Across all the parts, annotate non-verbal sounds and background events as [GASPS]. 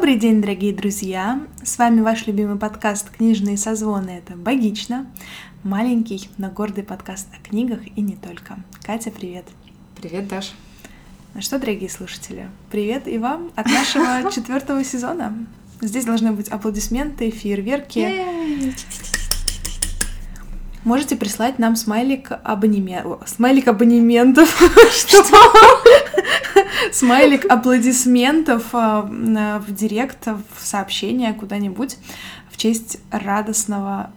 Добрый день, дорогие друзья! С вами ваш любимый подкаст «Книжные созвоны». Это «Богично». Маленький, но гордый подкаст о книгах и не только. Катя, привет! Привет, Даш! Ну что, дорогие слушатели, привет и вам от нашего [LAUGHS] четвертого сезона. Здесь должны быть аплодисменты, фейерверки. Можете прислать нам смайлик абонемент... Смайлик абонементов. [LAUGHS] Что? Смайлик аплодисментов а, в директ, в сообщение куда-нибудь в честь радостного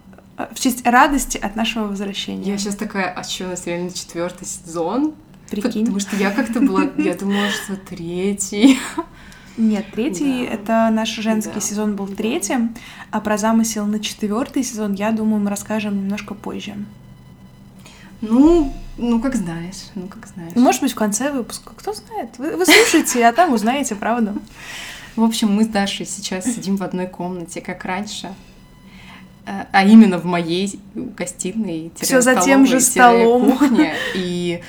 в честь радости от нашего возвращения. Я сейчас такая, а что, у нас реально четвертый сезон? Прикинь. Потому что я как-то была, я думала, что третий. Нет, третий да. это наш женский да. сезон был третьим, а про замысел на четвертый сезон, я думаю, мы расскажем немножко позже. Ну, ну как знаешь, ну как знаешь. Может быть, в конце выпуска, кто знает. Вы, вы слушаете, а там узнаете правду. В общем, мы с Дашей сейчас сидим в одной комнате, как раньше. Э, а именно в моей гостиной, Все за тем же столом. кухне. [LAUGHS] И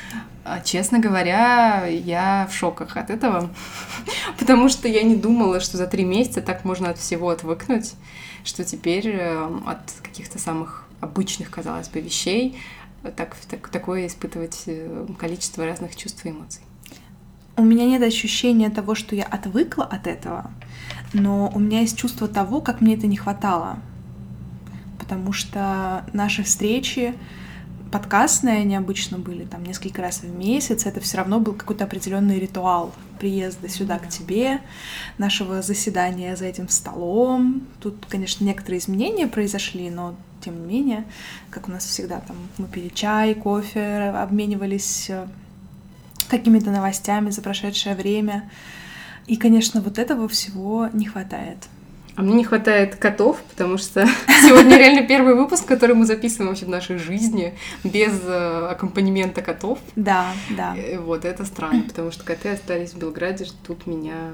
а, честно говоря, я в шоках от этого, [LAUGHS] потому что я не думала, что за три месяца так можно от всего отвыкнуть, что теперь э, от каких-то самых обычных, казалось бы, вещей так, так, такое испытывать э, количество разных чувств и эмоций. У меня нет ощущения того, что я отвыкла от этого, но у меня есть чувство того, как мне это не хватало. Потому что наши встречи, подкастные они обычно были там несколько раз в месяц, это все равно был какой-то определенный ритуал приезда сюда к тебе, нашего заседания за этим столом. Тут, конечно, некоторые изменения произошли, но тем не менее, как у нас всегда там мы пили чай, кофе, обменивались э, какими-то новостями за прошедшее время. И, конечно, вот этого всего не хватает. А мне не хватает котов, потому что [LAUGHS] сегодня реально первый выпуск, который мы записываем вообще в нашей жизни без э, аккомпанемента котов. Да, да. И вот это странно, потому что коты остались в Белграде, ждут меня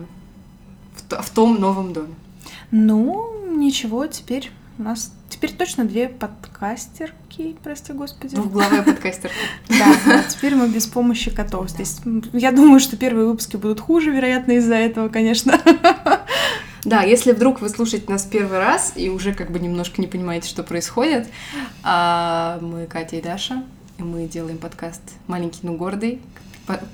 в, в том новом доме. Ну, ничего, теперь у нас теперь точно две подкастерки, прости господи. Двухглавая подкастерка. [LAUGHS] Да, теперь мы без помощи котов. Здесь, я думаю, что первые выпуски будут хуже, вероятно, из-за этого, конечно. [LAUGHS] Да, если вдруг вы слушаете нас первый раз и уже как бы немножко не понимаете, что происходит, а мы Катя и Даша, и мы делаем подкаст «Маленький, но гордый»,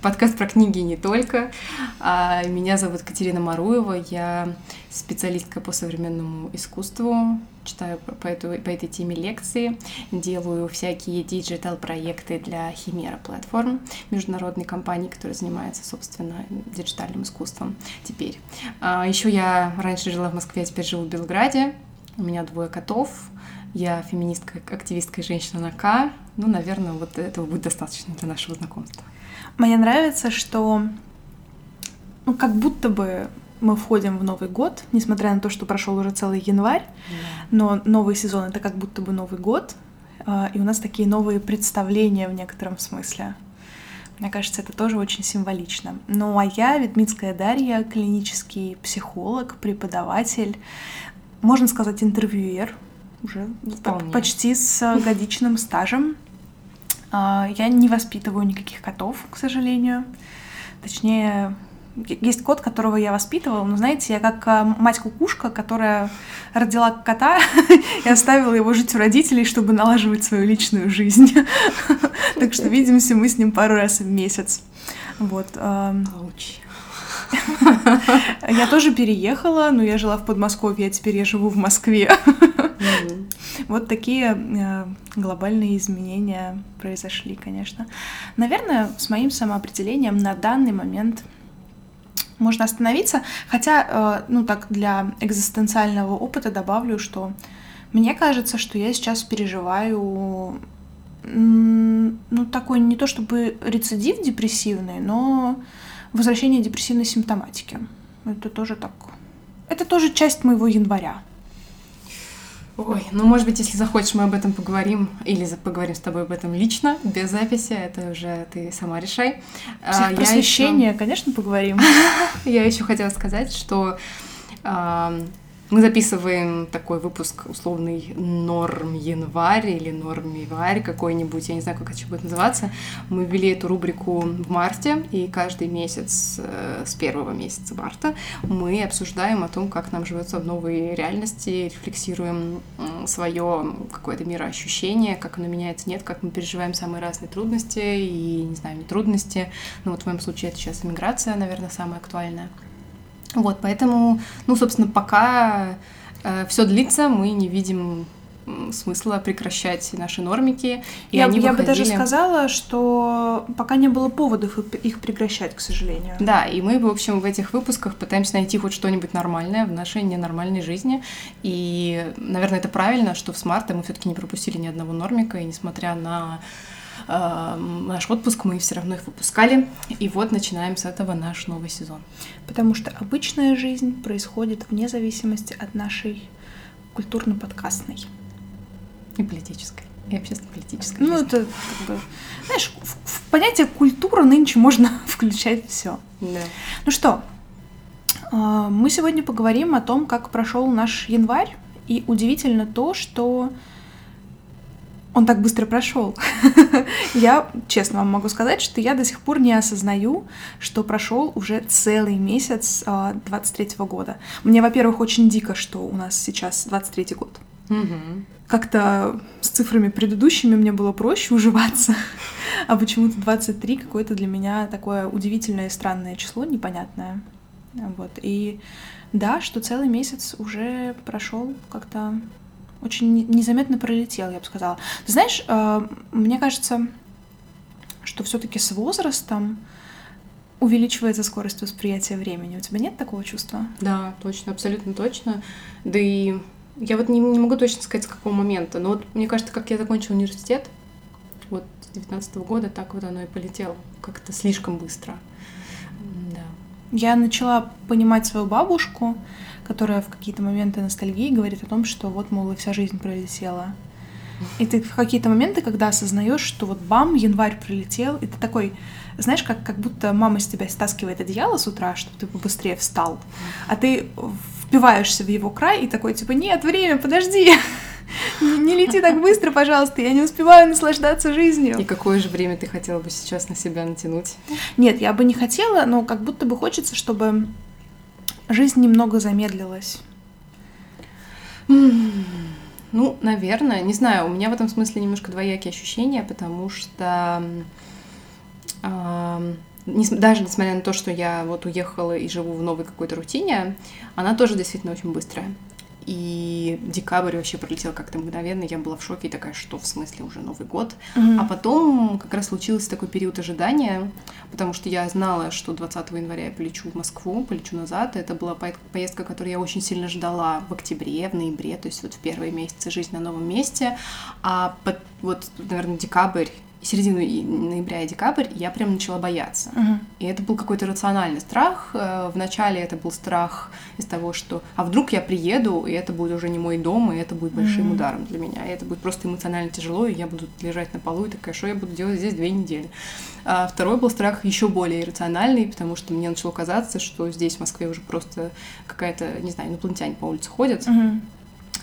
подкаст про книги не только. А, меня зовут Катерина Маруева, я специалистка по современному искусству, читаю по, эту, по этой теме лекции, делаю всякие диджитал-проекты для Химера платформ, международной компании, которая занимается, собственно, диджитальным искусством теперь. А, еще я раньше жила в Москве, а теперь живу в Белграде. У меня двое котов, я феминистка, активистка и женщина на К. Ну, наверное, вот этого будет достаточно для нашего знакомства. Мне нравится, что ну, как будто бы мы входим в Новый год, несмотря на то, что прошел уже целый январь, yeah. но новый сезон это как будто бы Новый год, а, и у нас такие новые представления в некотором смысле. Мне кажется, это тоже очень символично. Ну а я, Ветмитская Дарья, клинический психолог, преподаватель, можно сказать, интервьюер, уже Вполне. почти с годичным стажем. А, я не воспитываю никаких котов, к сожалению. Точнее, есть кот, которого я воспитывала, но знаете, я как а, мать-кукушка, которая родила кота [LAUGHS] и оставила его жить у родителей, чтобы налаживать свою личную жизнь. [LAUGHS] Так что видимся мы с ним пару раз в месяц. Вот. [LAUGHS] Я тоже переехала, но я жила в Подмосковье, а теперь я живу в Москве. Вот такие э, глобальные изменения произошли, конечно. Наверное, с моим самоопределением на данный момент можно остановиться, хотя, э, ну так, для экзистенциального опыта добавлю, что мне кажется, что я сейчас переживаю ну, такой не то чтобы рецидив депрессивный, но возвращение депрессивной симптоматики. Это тоже так. Это тоже часть моего января. Ой, ну, может быть, если захочешь, мы об этом поговорим, или поговорим с тобой об этом лично, без записи, это уже ты сама решай. А, Психопросвещение, еще... конечно, поговорим. [LAUGHS] Я еще хотела сказать, что Мы записываем такой выпуск условный норм январь или норм январь какой-нибудь, я не знаю, как это будет называться. Мы ввели эту рубрику в марте, и каждый месяц э, с первого месяца марта мы обсуждаем о том, как нам живется в новой реальности, рефлексируем свое какое-то мироощущение, как оно меняется, нет, как мы переживаем самые разные трудности и, не знаю, не трудности. Ну вот в моем случае это сейчас иммиграция, наверное, самая актуальная. Вот, поэтому, ну, собственно, пока э, все длится, мы не видим смысла прекращать наши нормики. И я, они я бы даже сказала, что пока не было поводов их прекращать, к сожалению. Да, и мы, в общем, в этих выпусках пытаемся найти хоть что-нибудь нормальное в нашей ненормальной жизни. И, наверное, это правильно, что в смарте мы все-таки не пропустили ни одного нормика, и несмотря на наш отпуск, мы все равно их выпускали. И вот начинаем с этого наш новый сезон. Потому что обычная жизнь происходит вне зависимости от нашей культурно-подкастной. И политической. И общественно-политической. Ну, жизни. это как бы... Знаешь, в, в понятие культура нынче можно [LAUGHS] включать все. Да. Ну что, э, мы сегодня поговорим о том, как прошел наш январь. И удивительно то, что он так быстро прошел. [LAUGHS] я, честно вам могу сказать, что я до сих пор не осознаю, что прошел уже целый месяц 23 -го года. Мне, во-первых, очень дико, что у нас сейчас 23 год. Как-то с цифрами предыдущими мне было проще уживаться, [LAUGHS] а почему-то 23 какое-то для меня такое удивительное и странное число, непонятное. Вот. И да, что целый месяц уже прошел как-то очень незаметно пролетел, я бы сказала. Ты знаешь, э, мне кажется, что все-таки с возрастом увеличивается скорость восприятия времени. У тебя нет такого чувства? Да, точно, абсолютно точно. Да и я вот не, не могу точно сказать, с какого момента, но вот мне кажется, как я закончила университет, вот с 19 -го года так вот оно и полетело, как-то слишком быстро. Да. Я начала понимать свою бабушку, которая в какие-то моменты ностальгии говорит о том, что вот, мол, и вся жизнь пролетела. И ты в какие-то моменты, когда осознаешь, что вот бам, январь прилетел, и ты такой, знаешь, как, как будто мама с тебя стаскивает одеяло с утра, чтобы ты побыстрее встал, а ты впиваешься в его край и такой, типа, нет, время, подожди, [LAUGHS] не лети так быстро, пожалуйста, я не успеваю наслаждаться жизнью. И какое же время ты хотела бы сейчас на себя натянуть? Нет, я бы не хотела, но как будто бы хочется, чтобы жизнь немного замедлилась? Ну, наверное, не знаю, у меня в этом смысле немножко двоякие ощущения, потому что э, даже несмотря на то, что я вот уехала и живу в новой какой-то рутине, она тоже действительно очень быстрая. И декабрь вообще пролетел как-то мгновенно, я была в шоке, и такая, что в смысле уже Новый год? Mm-hmm. А потом как раз случился такой период ожидания, потому что я знала, что 20 января я полечу в Москву, полечу назад. Это была поездка, которую я очень сильно ждала в октябре, в ноябре, то есть вот в первые месяцы жизни на новом месте. А под, вот, наверное, декабрь середину ноября и декабрь я прям начала бояться. Uh-huh. И это был какой-то рациональный страх. Э, Вначале это был страх из того, что а вдруг я приеду, и это будет уже не мой дом, и это будет большим uh-huh. ударом для меня. И это будет просто эмоционально тяжело, и я буду лежать на полу и такая, что я буду делать здесь две недели. А второй был страх еще более иррациональный, потому что мне начало казаться, что здесь, в Москве, уже просто какая-то, не знаю, инопланетяне по улице ходят. Uh-huh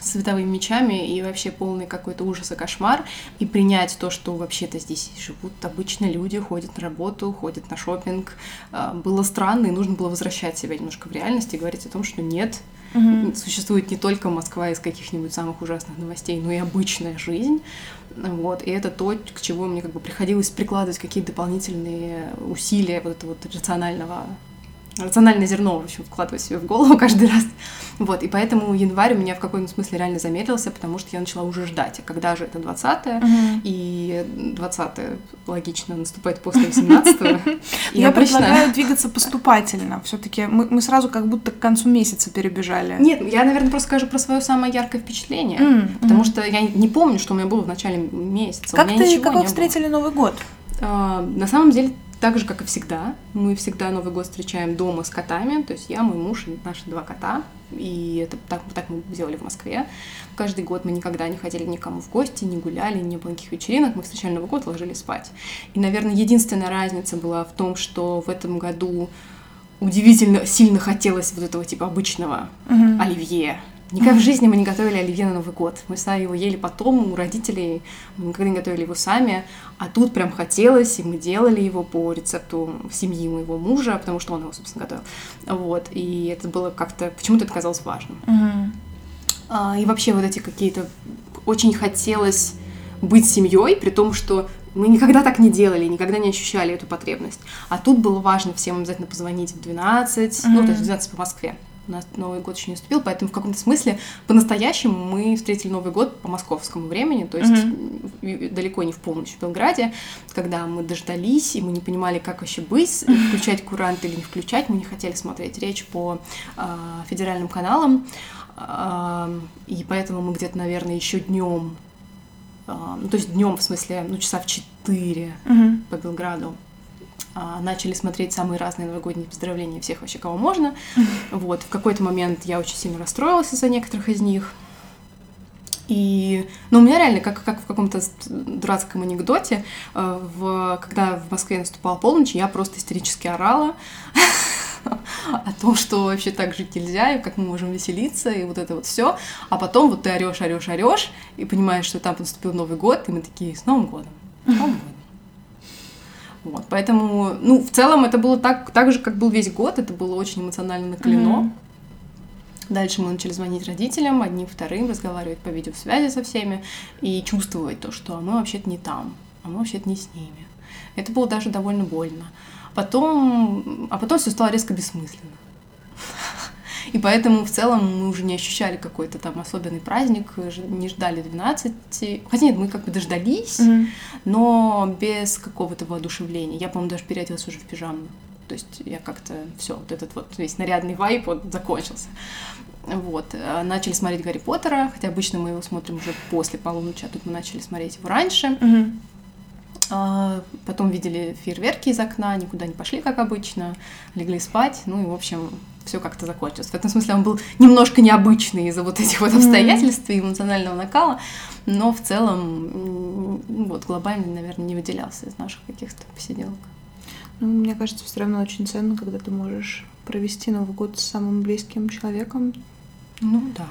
световыми мечами и вообще полный какой-то ужас и кошмар, и принять то, что вообще-то здесь живут обычные люди, ходят на работу, ходят на шопинг, а, было странно, и нужно было возвращать себя немножко в реальность и говорить о том, что нет, угу. существует не только Москва из каких-нибудь самых ужасных новостей, но и обычная жизнь, вот, и это то, к чему мне как бы приходилось прикладывать какие-то дополнительные усилия вот этого вот рационального рациональное зерно, в общем, вкладывать себе в голову [LAUGHS] каждый раз. Вот, и поэтому январь у меня в каком-то смысле реально замедлился, потому что я начала уже ждать, а когда же это 20-е, uh-huh. и 20-е логично наступает после 18-го. [LAUGHS] Я предлагаю двигаться поступательно, все таки мы, мы сразу как будто к концу месяца перебежали. Нет, я, наверное, просто скажу про свое самое яркое впечатление, mm-hmm. потому что я не помню, что у меня было в начале месяца. Как ты, как вы встретили Новый год? А, на самом деле так же, как и всегда, мы всегда Новый год встречаем дома с котами, то есть я, мой муж и наши два кота, и это так, так мы делали в Москве. Каждый год мы никогда не ходили никому в гости, не гуляли, не было никаких вечеринок, мы встречали Новый год, ложились спать. И, наверное, единственная разница была в том, что в этом году удивительно сильно хотелось вот этого типа обычного Мгм. оливье. Никогда в жизни мы не готовили оливье на Новый год. Мы сами его ели потом у родителей, мы никогда не готовили его сами. А тут прям хотелось, и мы делали его по рецепту семьи моего мужа, потому что он его, собственно, готовил. Вот, и это было как-то, почему-то это казалось важным. Мгм. А, И вообще вот эти какие-то... Очень хотелось быть семьей, при том, что мы никогда так не делали, никогда не ощущали эту потребность. А тут было важно всем обязательно позвонить в 12, ну, то есть в 12 по Москве. У нас Новый год еще не наступил, поэтому в каком-то смысле по-настоящему мы встретили Новый год по московскому времени, то есть и- далеко не в полночь в Белграде, когда мы дождались, и мы не понимали, как вообще быть, [LAUGHS] включать курант или не включать, мы не хотели смотреть речь по а, федеральным каналам, а, и поэтому мы где-то, наверное, еще днем, ну, то есть днем, в смысле, ну, часа в 4 Мгм. по Белграду, начали смотреть самые разные новогодние поздравления всех вообще, кого можно. Вот, в какой-то момент я очень сильно расстроилась из-за некоторых из них. И, ну, у меня реально, как, как в каком-то дурацком анекдоте, э, в, когда в Москве наступала полночь, я просто истерически орала [LAUGHS] о том, что вообще так жить нельзя, и как мы можем веселиться, и вот это вот все. А потом вот ты орешь, орешь, орешь, и понимаешь, что там наступил Новый год, и мы такие, с Новым годом, с Новым годом. Вот, поэтому, ну, в целом это было так, так же, как был весь год, это было очень эмоционально накалено. Мгм. Дальше мы начали звонить родителям, одним, вторым, разговаривать по видеосвязи со всеми и чувствовать то, что мы вообще-то не там, а мы вообще-то не с ними. Это было даже довольно больно. Потом, а потом все стало резко бессмысленно. И поэтому в целом мы уже не ощущали какой-то там особенный праздник, не ждали 12. Хотя нет, мы как бы дождались, Мгм. но без какого-то воодушевления. Я, по-моему, даже переоделась уже в пижаму. То есть я как-то все, вот этот вот весь нарядный вайп вот закончился. Вот. э, Начали смотреть Гарри Поттера, хотя обычно мы его смотрим уже после полуночи, а тут мы начали смотреть его раньше. Мгм. А, Потом видели фейерверки из окна, никуда не пошли, как обычно, легли спать, ну и, в общем, все как-то закончилось. В этом смысле он был немножко необычный из-за вот этих вот обстоятельств и эмоционального накала, но в целом, вот, глобально, наверное, не выделялся из наших каких-то посиделок. Ну, мне кажется, все равно очень ценно, когда ты можешь провести Новый год с самым близким человеком. Ну да.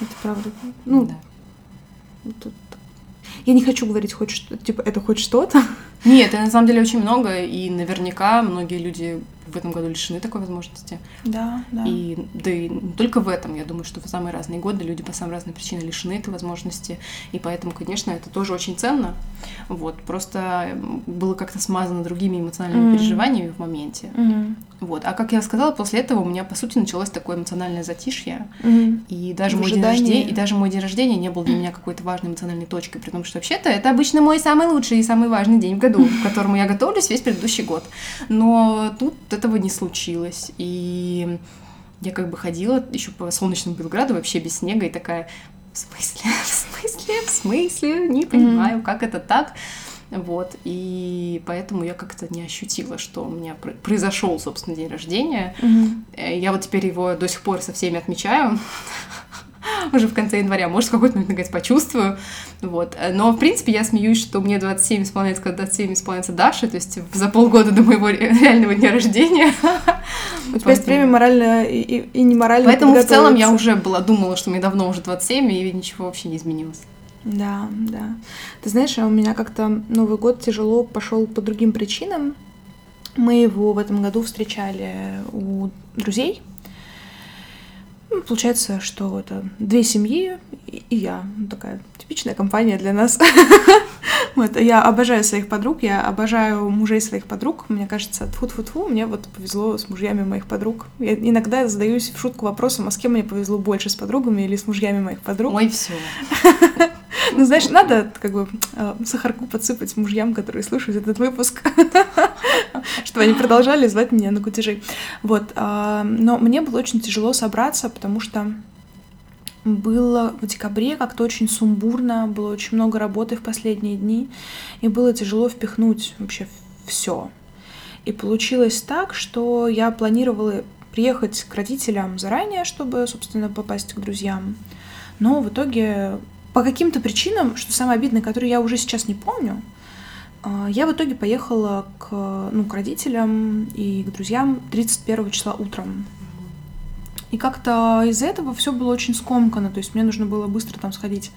Это правда. Ну, да. тут- Я не хочу говорить хоть что типа, это хоть что-то. Нет, это на самом деле очень много, и наверняка многие люди в этом году лишены такой возможности. Да, да. И да и не только в этом, я думаю, что в самые разные годы люди по самым разным причинам лишены этой возможности, и поэтому, конечно, это тоже очень ценно. Вот, просто было как-то смазано другими эмоциональными Мгм. переживаниями в моменте. Мгм. Вот, а как я сказала, после этого у меня, по сути, началось такое эмоциональное затишье, Мгм. и даже В мой день рождения, и даже мой день рождения не был для меня какой-то важной эмоциональной точкой, при том, что вообще-то это обычно мой самый лучший и самый важный день в году, к которому я готовлюсь весь предыдущий год. Но тут этого не случилось, и я как бы ходила еще по солнечному Белграду вообще без снега и такая, в смысле, [LAUGHS] в смысле, в смысле, не понимаю, как это так. Вот, и поэтому я как-то не ощутила, что у меня пр- произошел, собственно, день рождения. Э, Я вот теперь его до сих пор со всеми отмечаю. [GASPS] Уже в конце января, может, в какой-то момент, наконец, почувствую. Вот. Но, в принципе, я смеюсь, что мне 27 исполняется, когда 27 исполняется Даше, то есть за полгода до моего ре- реального дня рождения. У тебя есть время морально и, и, неморально Поэтому в целом я уже была, думала, что мне давно уже 27, и ничего вообще не изменилось. Да, да. Ты знаешь, а у меня как-то Новый год тяжело пошел по другим причинам. Мы его в этом году встречали у друзей. Ну, Получается, что это две семьи и я. Такая типичная компания для нас. [LAUGHS] Вот, я обожаю своих подруг, я обожаю мужей своих подруг. Мне кажется, тфу тфу тфу мне вот повезло с мужьями моих подруг. Я иногда задаюсь в шутку вопросом, а с кем мне повезло больше, с подругами или с мужьями моих подруг? Ой, все. [LAUGHS] Ну, знаешь, надо как бы э, сахарку подсыпать мужьям, которые слушают этот выпуск, [LAUGHS] чтобы они продолжали звать меня на кутежи. Вот. а, Но мне было очень тяжело собраться, потому что было в декабре как-то очень сумбурно, было очень много работы в последние дни, и было тяжело впихнуть вообще все. И получилось так, что я планировала приехать к родителям заранее, чтобы, собственно, попасть к друзьям. Но в итоге по каким-то причинам, что самое обидное, которые я уже сейчас не помню, А, я в итоге поехала к, ну, к родителям и к друзьям 31 числа утром. И как-то из-за этого все было очень скомкано. То есть мне нужно было быстро там сходить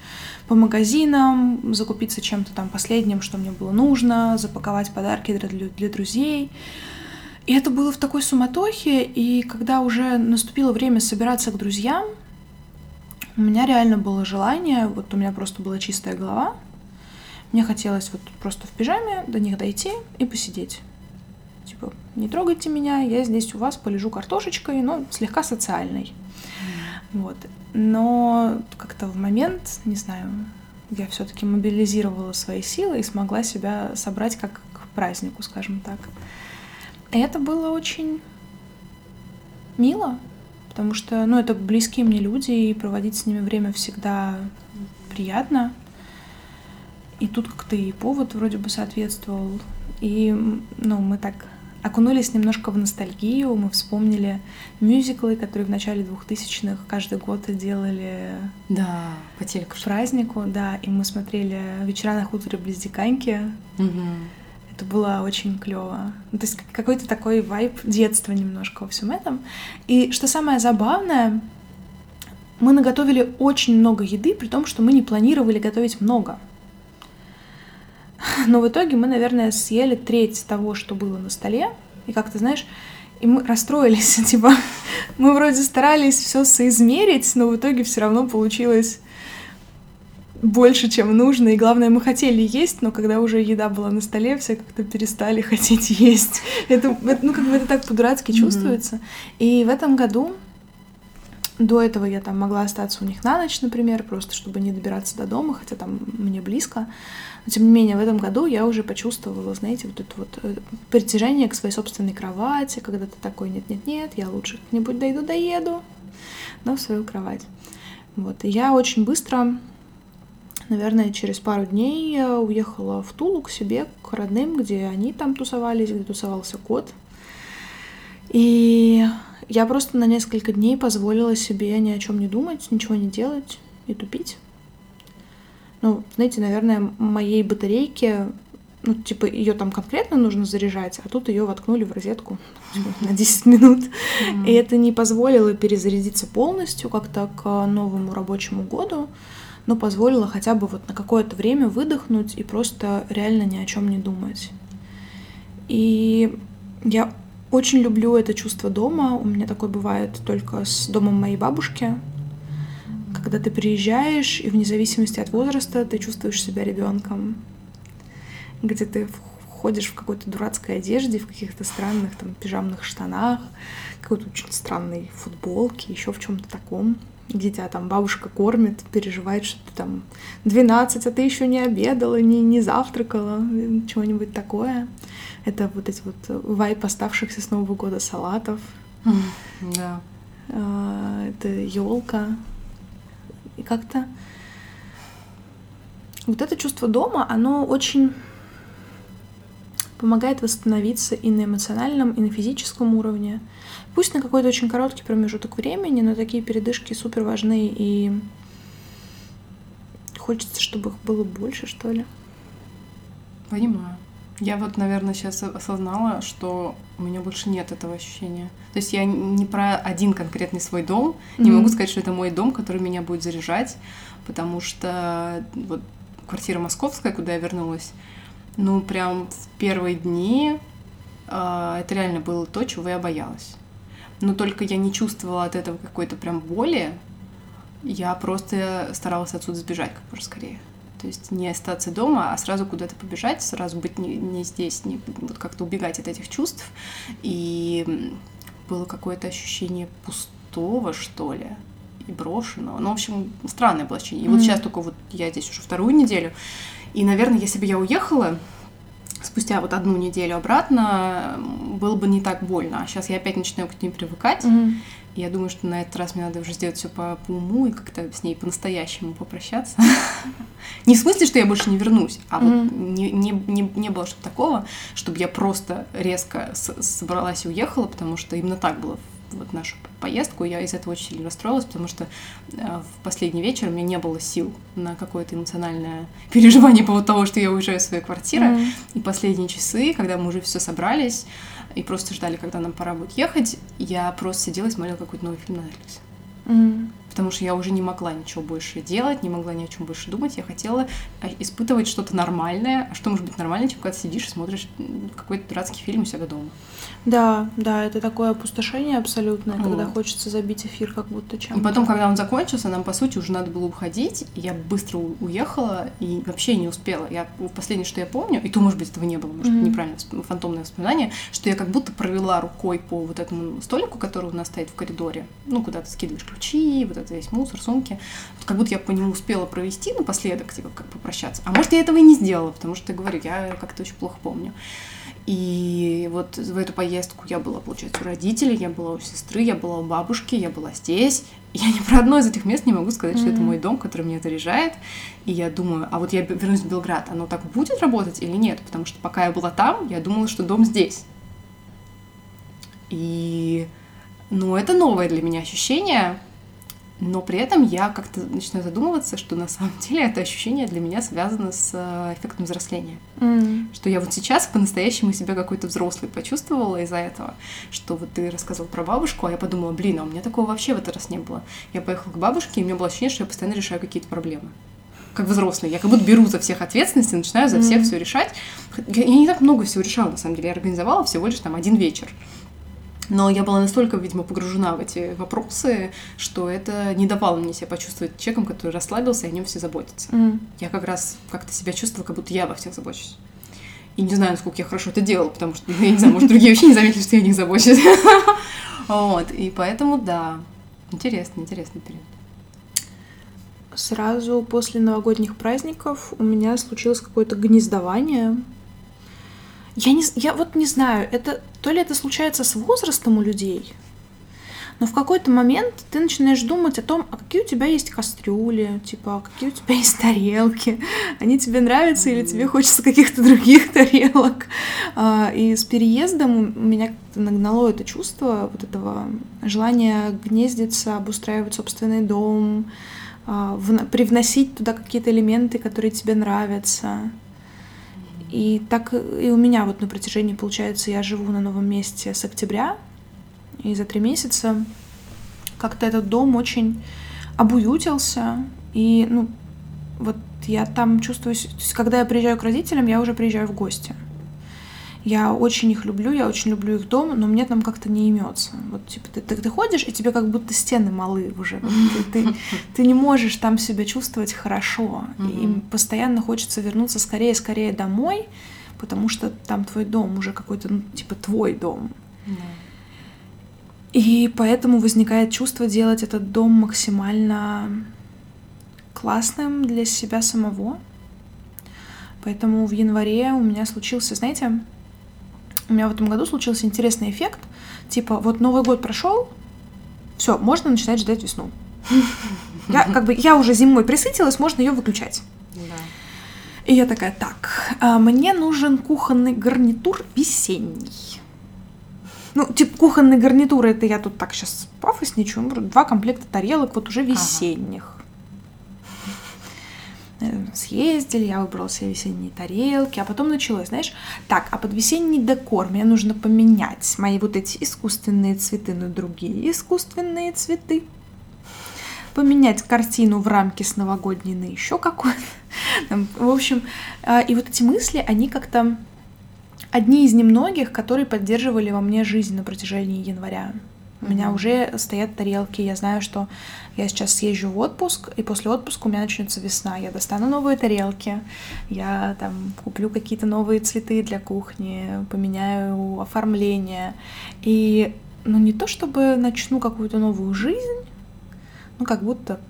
по магазинам, закупиться чем-то там последним, что мне было нужно, запаковать подарки для, для друзей. И это было в такой суматохе, и когда уже наступило время собираться к друзьям, у меня реально было желание, вот у меня просто была чистая голова, мне хотелось вот просто в пижаме до них дойти и посидеть. Типа, не трогайте меня, я здесь у вас полежу картошечкой, но слегка социальной. Вот. Но как-то в момент, не знаю, я все-таки мобилизировала свои силы и смогла себя собрать как к празднику, скажем так. И это было очень мило, потому что, ну, это близкие мне люди, и проводить с ними время всегда приятно. И тут как-то и повод вроде бы соответствовал. И, ну, мы так окунулись немножко в ностальгию, мы вспомнили мюзиклы, которые в начале 2000-х каждый год делали да, по телеку. к празднику, да, и мы смотрели «Вечера на хуторе близ Диканьки». Угу. Это было очень клево. Ну, то есть какой-то такой вайб детства немножко во всем этом. И что самое забавное, мы наготовили очень много еды, при том, что мы не планировали готовить много. [LAUGHS] Но в итоге мы, наверное, съели треть того, что было на столе. И как ты знаешь, и мы расстроились, [LAUGHS] типа, мы вроде старались все соизмерить, но в итоге все равно получилось больше, чем нужно. И главное, мы хотели есть, но когда уже еда была на столе, все как-то перестали [LAUGHS] хотеть есть. Это, ну, как бы это так по-дурацки mm-hmm. чувствуется. И в этом году до этого я там могла остаться у них на ночь, например, просто чтобы не добираться до дома, хотя там мне близко. Но тем не менее, в этом году я уже почувствовала, знаете, вот это вот э, притяжение к своей собственной кровати, когда ты такой, нет-нет-нет, я лучше как-нибудь дойду, доеду, но в свою кровать. Вот, и я очень быстро наверное, через пару дней я уехала в Тулу к себе, к родным, где они там тусовались, где тусовался кот. И я просто на несколько дней позволила себе ни о чем не думать, ничего не делать и тупить. Ну, знаете, наверное, моей батарейке, ну, типа, ее там конкретно нужно заряжать, а тут ее воткнули в розетку [LAUGHS] на 10 минут. Mm-hmm. И это не позволило перезарядиться полностью как-то к новому рабочему году но позволила хотя бы вот на какое-то время выдохнуть и просто реально ни о чем не думать. И я очень люблю это чувство дома. У меня такое бывает только с домом моей бабушки. Когда ты приезжаешь, и вне зависимости от возраста ты чувствуешь себя ребенком. Где ты ходишь в какой-то дурацкой одежде, в каких-то странных там пижамных штанах, какой-то очень странной футболке, еще в чем-то таком где тебя там бабушка кормит, переживает, что ты там 12, а ты еще не обедала, не, не завтракала, чего-нибудь такое. Это вот эти вот вайп оставшихся с Нового года салатов. Да. А, это елка. И как-то вот это чувство дома, оно очень помогает восстановиться и на эмоциональном, и на физическом уровне. Пусть на какой-то очень короткий промежуток времени, но такие передышки супер важны, и хочется, чтобы их было больше, что ли. Понимаю. Я вот, наверное, сейчас осознала, что у меня больше нет этого ощущения. То есть я не про один конкретный свой дом. Mm-hmm. Не могу сказать, что это мой дом, который меня будет заряжать, потому что вот квартира московская, куда я вернулась, ну прям в первые дни э, это реально было то, чего я боялась но только я не чувствовала от этого какой-то прям боли, я просто старалась отсюда сбежать как можно скорее. То есть не остаться дома, а сразу куда-то побежать, сразу быть не, не здесь, не, вот как-то убегать от этих чувств. И было какое-то ощущение пустого, что ли, и брошенного. Ну, в общем, странное было ощущение. И mm-hmm. вот сейчас только вот я здесь уже вторую неделю. И, наверное, если бы я уехала, спустя вот одну неделю обратно было бы не так больно. А сейчас я опять начинаю к ней привыкать. Mm-hmm. И я думаю, что на этот раз мне надо уже сделать все по, по уму и как-то с ней по-настоящему попрощаться. [LAUGHS] не в смысле, что я больше не вернусь, а вот не, не, не, не было что-то такого, чтобы я просто резко собралась и уехала, потому что именно так было вот нашу поездку. Я из этого очень сильно расстроилась, потому что э, в последний вечер у меня не было сил на какое-то эмоциональное [LAUGHS] переживание по поводу того, что я уезжаю из своей квартиры. Mm-hmm. И последние часы, когда мы уже все собрались и просто ждали, когда нам пора будет ехать, я просто сидела и смотрела какой-то новый фильм на Netflix. Mm-hmm потому что я уже не могла ничего больше делать, не могла ни о чем больше думать. Я хотела а, испытывать что-то нормальное. А что может быть нормальное, чем когда сидишь и смотришь какой-то дурацкий фильм у себя дома? Да, да, это такое опустошение абсолютное, вот. когда хочется забить эфир как будто чем. И потом, когда он закончился, нам, по сути, уже надо было уходить. Я быстро уехала и вообще не успела. Я последнее, что я помню, и то, может быть, этого не было, может mm-hmm. неправильно, фантомное воспоминание, что я как будто провела рукой по вот этому столику, который у нас стоит в коридоре, ну, куда ты скидываешь ключи, вот это весь мусор, сумки. Вот как будто я по нему успела провести напоследок, типа, как попрощаться. А может, я этого и не сделала, потому что, я говорю, я как-то очень плохо помню. И вот в эту поездку я была, получается, у родителей, я была у сестры, я была у бабушки, я была здесь. Я ни про одно из этих мест не могу сказать, mm-hmm. что это мой дом, который меня заряжает. И я думаю, а вот я вернусь в Белград, оно так будет работать или нет? Потому что пока я была там, я думала, что дом здесь. И, ну, это новое для меня ощущение, но при этом я как-то начинаю задумываться, что на самом деле это ощущение для меня связано с э, эффектом взросления. Mm. Что я вот сейчас по-настоящему себя какой-то взрослый почувствовала из-за этого. Что вот ты рассказал про бабушку, а я подумала, блин, а у меня такого вообще в этот раз не было. Я поехала к бабушке, и у меня было ощущение, что я постоянно решаю какие-то проблемы как взрослый. Я как будто беру за всех ответственность и начинаю за всех mm все решать. Я не так много всего решала, на самом деле. Я организовала всего лишь там один вечер. Но я была настолько, видимо, погружена в эти вопросы, что это не давало мне себя почувствовать человеком, который расслабился и о нем все заботится. Mm. Я как раз как-то себя чувствовала, как будто я во всех забочусь. И не знаю, насколько я хорошо это делала, потому что, [LAUGHS] я не знаю, может, другие вообще не заметили, что я о них забочусь. [LAUGHS] Вот, и поэтому, да, интересно, интересный период. Сразу после новогодних праздников у меня случилось какое-то гнездование я, не, я вот не знаю, это то ли это случается с возрастом у людей, но в какой-то момент ты начинаешь думать о том, а какие у тебя есть кастрюли, типа, а какие у тебя есть тарелки, они тебе нравятся или тебе хочется каких-то других тарелок. А, и с переездом у меня нагнало это чувство вот этого желания гнездиться, обустраивать собственный дом, а, привносить туда какие-то элементы, которые тебе нравятся. И так и у меня вот на протяжении, получается, я живу на новом месте с октября, и за три месяца как-то этот дом очень обуютился, и, ну, вот я там чувствую, то есть, когда я приезжаю к родителям, я уже приезжаю в гости. Я очень их люблю, я очень люблю их дом, но мне там как-то не имется. Вот типа ты, ты, ты ходишь, и тебе как будто стены малы уже. Ты, ты, ты не можешь там себя чувствовать хорошо. И им постоянно хочется вернуться скорее-скорее домой, потому что там твой дом уже какой-то, ну, типа твой дом. И поэтому возникает чувство делать этот дом максимально классным для себя самого. Поэтому в январе у меня случился, знаете, у меня в этом году случился интересный эффект. Типа, вот Новый год прошел, все, можно начинать ждать весну. Я, [LAUGHS] как бы, я уже зимой присытилась, можно ее выключать. И я такая, так, а мне нужен кухонный гарнитур весенний. Ну, типа, кухонный гарнитур, это я тут так сейчас пафосничаю. Два комплекта тарелок, вот уже весенних. Съездили, я выбрала себе весенние тарелки, а потом началось, знаешь, так, а под весенний декор мне нужно поменять мои вот эти искусственные цветы на другие искусственные цветы, поменять картину в рамке с новогодней на еще какую-то. [LAUGHS] В общем, а, и вот эти мысли, они как-то одни из немногих, которые поддерживали во мне жизнь на протяжении января. У меня уже стоят тарелки, я знаю, что я сейчас съезжу в отпуск, и после отпуска у меня начнется весна. Я достану новые тарелки, я там куплю какие-то новые цветы для кухни, поменяю оформление. И, ну, не то чтобы начну какую-то новую жизнь, ну, как будто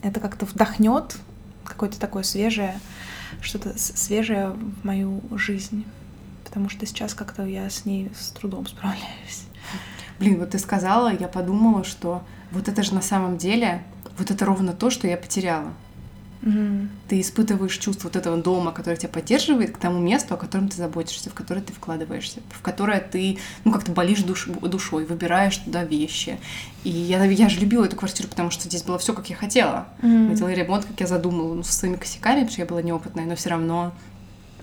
это как-то вдохнет какое-то такое свежее, что-то свежее в мою жизнь. Потому что сейчас как-то я с ней с трудом справляюсь. Блин, вот ты сказала, я подумала, что вот это же на самом деле, вот это ровно то, что я потеряла. Мгм. Ты испытываешь чувство вот этого дома, который тебя поддерживает, к тому месту, о котором ты заботишься, в которое ты вкладываешься, в которое ты, ну, как-то болишь душ- душой, выбираешь туда вещи. И я, я же любила эту квартиру, потому что здесь было все, как я хотела. Мгм. Мы делали ремонт, как я задумала, ну, со своими косяками, потому что я была неопытная, но все равно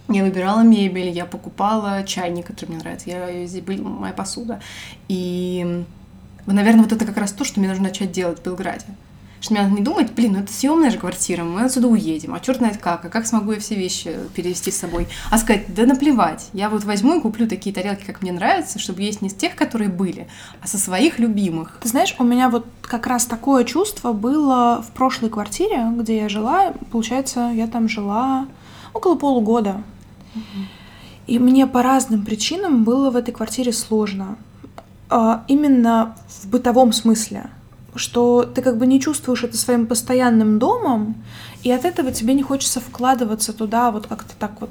я выбирала мебель, я покупала чайник, который мне нравится, я, здесь была моя посуда. И, наверное, вот это как раз то, что мне нужно начать делать в Белграде. Что мне надо не думать, блин, ну это съемная же квартира, мы отсюда уедем, а черт знает как, а как смогу я все вещи перевести с собой. А сказать, да наплевать, я вот возьму и куплю такие тарелки, как мне нравится, чтобы есть не с тех, которые были, а со своих любимых. Ты знаешь, у меня вот как раз такое чувство было в прошлой квартире, где я жила. Получается, я там жила около полугода. И мне по разным причинам было в этой квартире сложно. А, Именно в бытовом смысле. Что ты как бы не чувствуешь это своим постоянным домом, и от этого тебе не хочется вкладываться туда вот как-то так вот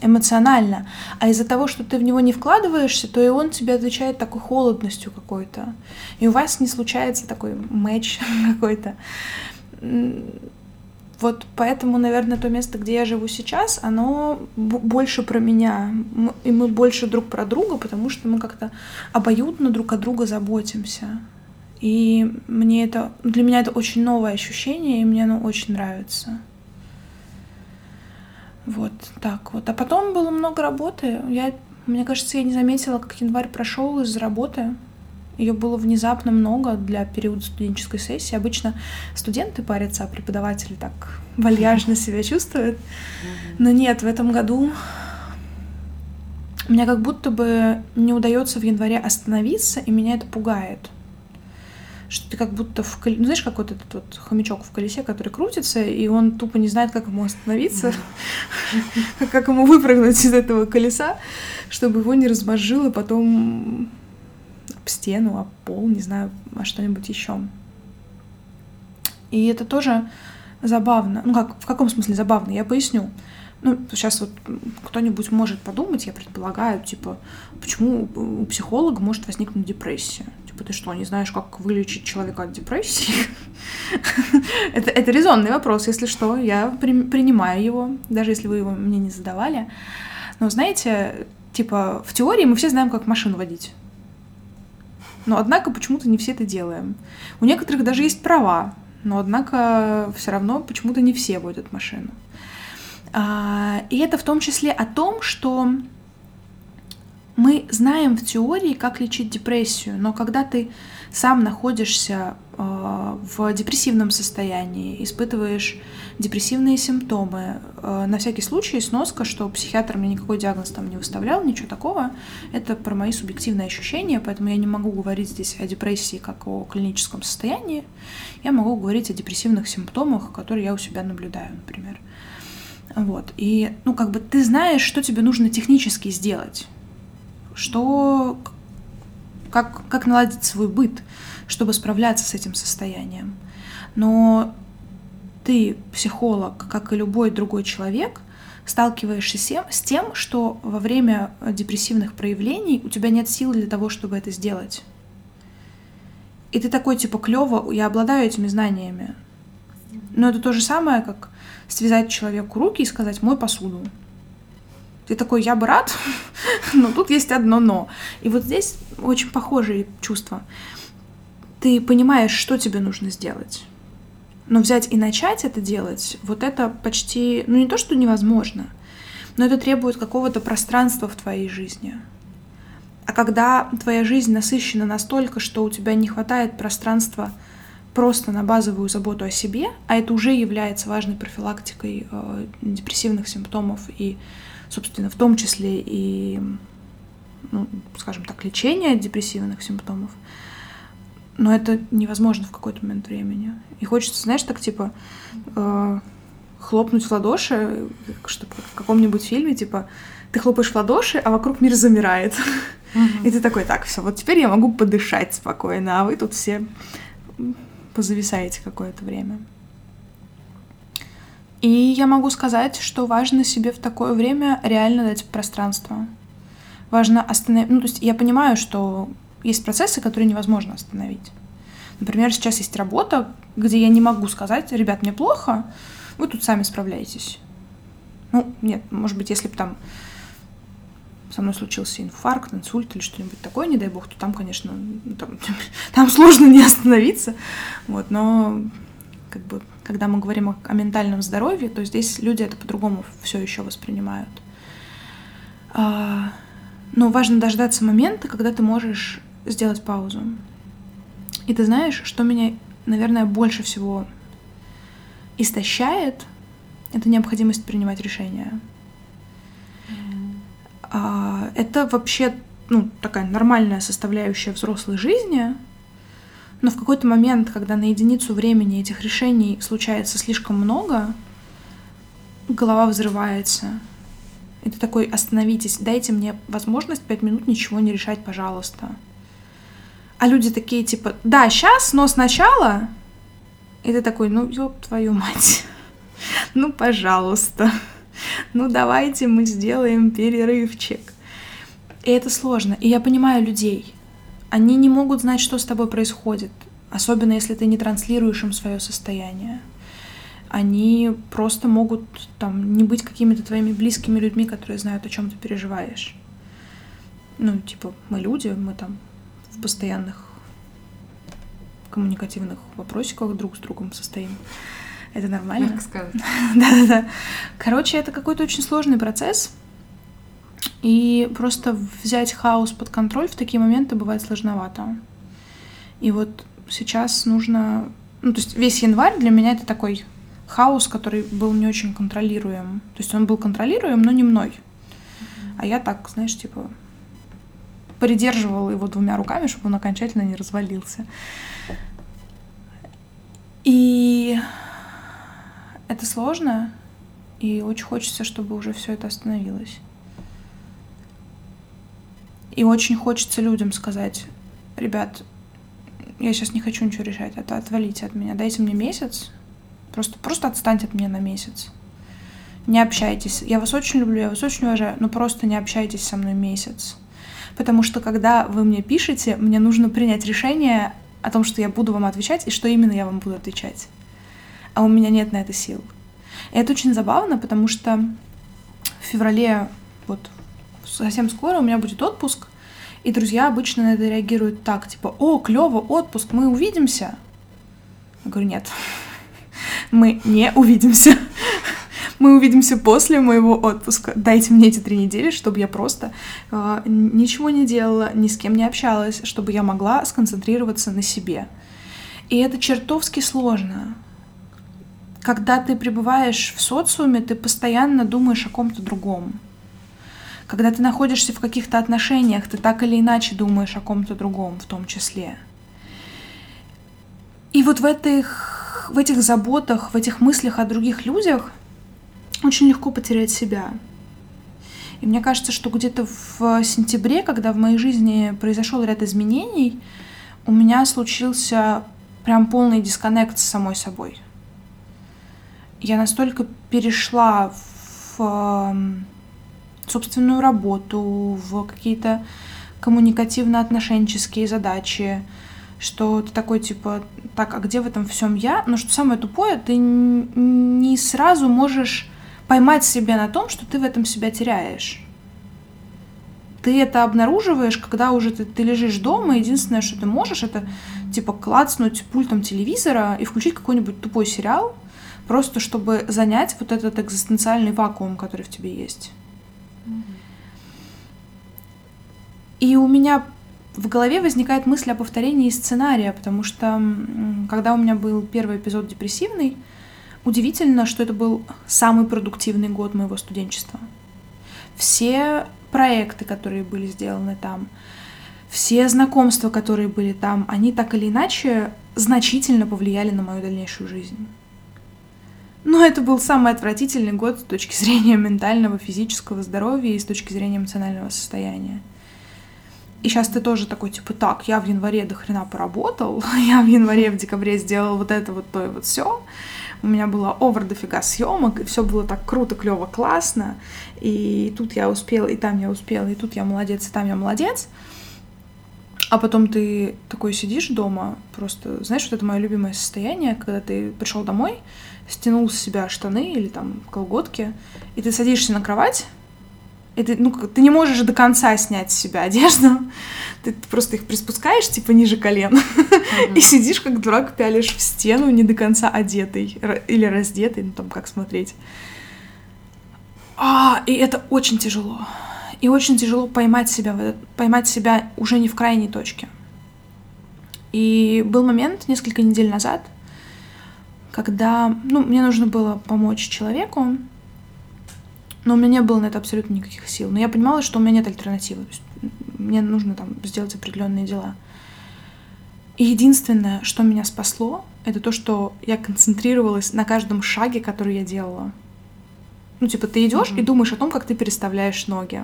эмоционально. А из-за того, что ты в него не вкладываешься, то и он тебе отвечает такой холодностью какой-то. И у вас не случается такой матч [LAUGHS] какой-то. Вот поэтому, наверное, то место, где я живу сейчас, оно больше про меня. И мы больше друг про друга, потому что мы как-то обоюдно друг о друга заботимся. И мне это, для меня это очень новое ощущение, и мне оно очень нравится. Вот так вот. А потом было много работы. Я, мне кажется, я не заметила, как январь прошел из-за работы. Ее было внезапно много для периода студенческой сессии. Обычно студенты парятся, а преподаватели так вальяжно себя чувствуют. Но нет, в этом году мне как будто бы не удается в январе остановиться, и меня это пугает. Что ты как будто в коле... Ну, знаешь, как вот этот вот хомячок в колесе, который крутится, и он тупо не знает, как ему остановиться, [LAUGHS] как ему выпрыгнуть из этого колеса, чтобы его не размозжило потом об стену, об пол, не знаю, а что-нибудь еще. И это тоже забавно. Ну, как, в каком смысле забавно? Я поясню. Ну, сейчас вот кто-нибудь может подумать, я предполагаю, типа, почему у психолога может возникнуть депрессия? Типа, ты что, не знаешь, как вылечить человека от депрессии? [LAUGHS] это, это резонный вопрос, если что, я при- принимаю его, даже если вы его мне не задавали. Но знаете, типа, в теории мы все знаем, как машину водить. Но однако почему-то не все это делаем. У некоторых даже есть права, но однако все равно почему-то не все водят машину. А, И это в том числе о том, что мы знаем в теории, как лечить депрессию, но когда ты сам находишься э, в депрессивном состоянии, испытываешь депрессивные симптомы, э, на всякий случай сноска, что психиатр мне никакой диагноз там не выставлял, ничего такого, это про мои субъективные ощущения, поэтому я не могу говорить здесь о депрессии как о клиническом состоянии, я могу говорить о депрессивных симптомах, которые я у себя наблюдаю, например. Вот. И, ну, как бы ты знаешь, что тебе нужно технически сделать. Что... Как, как наладить свой быт, чтобы справляться с этим состоянием. Но ты, психолог, как и любой другой человек, сталкиваешься с тем, что во время депрессивных проявлений у тебя нет сил для того, чтобы это сделать. И ты такой, типа, клево, я обладаю этими знаниями. Но это то же самое, как связать человеку руки и сказать «мой посуду». Ты такой, я бы рад, [LAUGHS] но тут есть одно но. И вот здесь очень похожие чувства. Ты понимаешь, что тебе нужно сделать. Но взять и начать это делать, вот это почти, ну не то, что невозможно, но это требует какого-то пространства в твоей жизни. А когда твоя жизнь насыщена настолько, что у тебя не хватает пространства просто на базовую заботу о себе, а это уже является важной профилактикой э, депрессивных симптомов и, собственно, в том числе и, ну, скажем так, лечение депрессивных симптомов, но это невозможно в какой-то момент времени. И хочется, знаешь, так типа э, хлопнуть в ладоши, чтобы в каком-нибудь фильме, типа, ты хлопаешь в ладоши, а вокруг мир замирает. И ты такой, так, все, вот теперь я могу подышать спокойно, а вы тут все позависаете какое-то время. И я могу сказать, что важно себе в такое время реально дать пространство. Важно остановить... Ну, то есть я понимаю, что есть процессы, которые невозможно остановить. Например, сейчас есть работа, где я не могу сказать, ребят, мне плохо, вы тут сами справляетесь. Ну, нет, может быть, если бы там со мной случился инфаркт, инсульт или что-нибудь такое, не дай бог, то там, конечно, там, [LAUGHS] там сложно не остановиться. Вот, но как бы, когда мы говорим о, о ментальном здоровье, то здесь люди это по-другому все еще воспринимают. А, но важно дождаться момента, когда ты можешь сделать паузу. И ты знаешь, что меня, наверное, больше всего истощает, это необходимость принимать решения. А, это вообще ну, такая нормальная составляющая взрослой жизни, но в какой-то момент, когда на единицу времени этих решений случается слишком много, голова взрывается. Ты такой, остановитесь, дайте мне возможность пять минут ничего не решать, пожалуйста. А люди такие, типа, да, сейчас, но сначала. И ты такой, ну, ёб твою мать. [LAUGHS] ну, пожалуйста [LAUGHS] ну давайте мы сделаем перерывчик. И это сложно. И я понимаю людей. Они не могут знать, что с тобой происходит, особенно если ты не транслируешь им свое состояние. Они просто могут там не быть какими-то твоими близкими людьми, которые знают, о чем ты переживаешь. Ну, типа, мы люди, мы там в постоянных коммуникативных вопросиках друг с другом состоим. Это нормально? Мягко сказать. [LAUGHS] Да-да-да. Короче, это какой-то очень сложный процесс. И просто взять хаос под контроль в такие моменты бывает сложновато. И вот сейчас нужно... Ну, то есть весь январь для меня это такой хаос, который был не очень контролируем. То есть он был контролируем, но не мной. А я так, знаешь, типа придерживала его двумя руками, чтобы он окончательно не развалился. И это сложно, и очень хочется, чтобы уже все это остановилось. И очень хочется людям сказать, ребят, я сейчас не хочу ничего решать, это отвалите от меня, дайте мне месяц, просто, просто отстаньте от меня на месяц. Не общайтесь. Я вас очень люблю, я вас очень уважаю, но просто не общайтесь со мной месяц. Потому что когда вы мне пишете, мне нужно принять решение о том, что я буду вам отвечать и что именно я вам буду отвечать а у меня нет на это сил. И это очень забавно, потому что в феврале, вот совсем скоро у меня будет отпуск, и друзья обычно на это реагируют так, типа, о, клево, отпуск, мы увидимся. Я говорю, нет, [LAUGHS] мы не увидимся. Мы увидимся после моего отпуска. Дайте мне эти три недели, чтобы я просто э, ничего не делала, ни с кем не общалась, чтобы я могла сконцентрироваться на себе. И это чертовски сложно, когда ты пребываешь в социуме, ты постоянно думаешь о ком-то другом. Когда ты находишься в каких-то отношениях, ты так или иначе думаешь о ком-то другом в том числе. И вот в этих, в этих заботах, в этих мыслях о других людях очень легко потерять себя. И мне кажется, что где-то в сентябре, когда в моей жизни произошел ряд изменений, у меня случился прям полный дисконнект с самой собой я настолько перешла в эм, собственную работу, в какие-то коммуникативно-отношенческие задачи, что ты такой типа, так, а где в этом всем я? Но что самое тупое, ты не сразу можешь поймать себя на том, что ты в этом себя теряешь. Ты это обнаруживаешь, когда уже ты, ты лежишь дома, единственное, что ты можешь, это типа клацнуть пультом телевизора и включить какой-нибудь тупой сериал, просто чтобы занять вот этот экзистенциальный вакуум, который в тебе есть. И у меня в голове возникает мысль о повторении сценария, потому что когда у меня был первый эпизод депрессивный, удивительно, что это был самый продуктивный год моего студенчества. Все проекты, которые были сделаны там, все знакомства, которые были там, они так или иначе значительно повлияли на мою дальнейшую жизнь. Но это был самый отвратительный год с точки зрения ментального, физического здоровья и с точки зрения эмоционального состояния. И сейчас ты тоже такой, типа, так, я в январе до хрена поработал, [LAUGHS] я в январе, в декабре сделал вот это, вот то и вот все. У меня было овер дофига съемок, и все было так круто, клево, классно. И тут я успела, и там я успела, и тут я молодец, и там я молодец. А потом ты такой сидишь дома, просто, знаешь, вот это мое любимое состояние, когда ты пришел домой, стянул с себя штаны или там колготки, и ты садишься на кровать, ты, ну, ты не можешь до конца снять с себя одежду, ты просто их приспускаешь, типа, ниже колен, mm-hmm. [LAUGHS] и сидишь как дурак, пялишь в стену, не до конца одетый или раздетый, ну, там, как смотреть. А, и это очень тяжело. И очень тяжело поймать себя, поймать себя уже не в крайней точке. И был момент несколько недель назад, когда, ну, мне нужно было помочь человеку, но у меня не было на это абсолютно никаких сил. Но я понимала, что у меня нет альтернативы. Мне нужно там сделать определенные дела. И единственное, что меня спасло, это то, что я концентрировалась на каждом шаге, который я делала. Ну, типа, ты идешь mm-hmm. и думаешь о том, как ты переставляешь ноги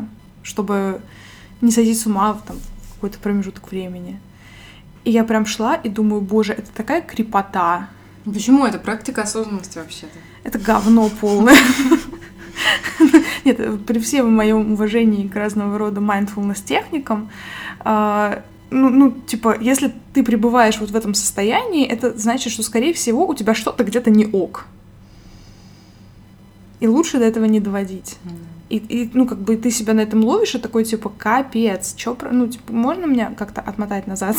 чтобы не сойти с ума в, там, в какой-то промежуток времени. И я прям шла и думаю, боже, это такая крепота. Почему? Это практика осознанности вообще-то. Это говно полное. [LAUGHS] Нет, при всем моем уважении к разного рода mindfulness техникам, а, ну, ну, типа, если ты пребываешь вот в этом состоянии, это значит, что, скорее всего, у тебя что-то где-то не ок. И лучше до этого не доводить. Mm. И, и, ну, как бы ты себя на этом ловишь, и такой, типа, капец, чё, про... ну, типа, можно меня как-то отмотать назад?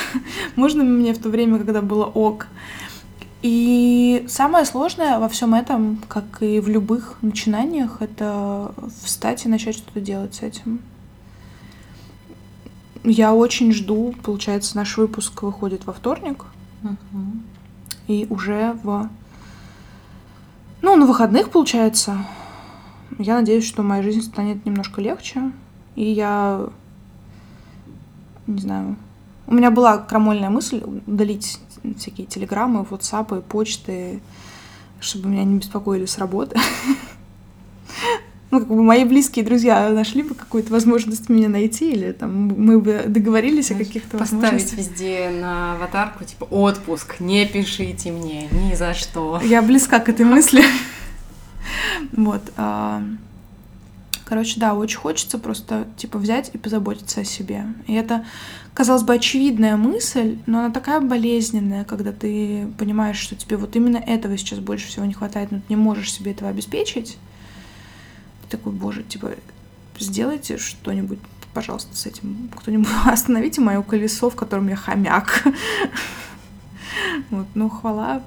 [LAUGHS] можно мне в то время, когда было ок? И самое сложное во всем этом, как и в любых начинаниях, это встать и начать что-то делать с этим. Я очень жду, получается, наш выпуск выходит во вторник. Uh-huh. И уже в... Ну, на выходных, получается, я надеюсь, что моя жизнь станет немножко легче, и я не знаю. У меня была крамольная мысль удалить всякие телеграммы, ватсапы, почты, чтобы меня не беспокоили с работы. [LAUGHS] Ну, как бы мои близкие друзья нашли бы какую-то возможность меня найти, или там мы бы договорились Знаешь, о каких-то. Поставить везде на аватарку, типа, отпуск, не пишите мне, ни за что. Я близка к этой мысли. [LAUGHS] Вот. Короче, да, очень хочется просто, типа, взять и позаботиться о себе. И это, казалось бы, очевидная мысль, но она такая болезненная, когда ты понимаешь, что тебе вот именно этого сейчас больше всего не хватает, но ты не можешь себе этого обеспечить. Ты такой, боже, типа, сделайте что-нибудь, пожалуйста, с этим. Кто-нибудь [LAUGHS] остановите мое колесо, в котором я хомяк. Вот, ну, хвала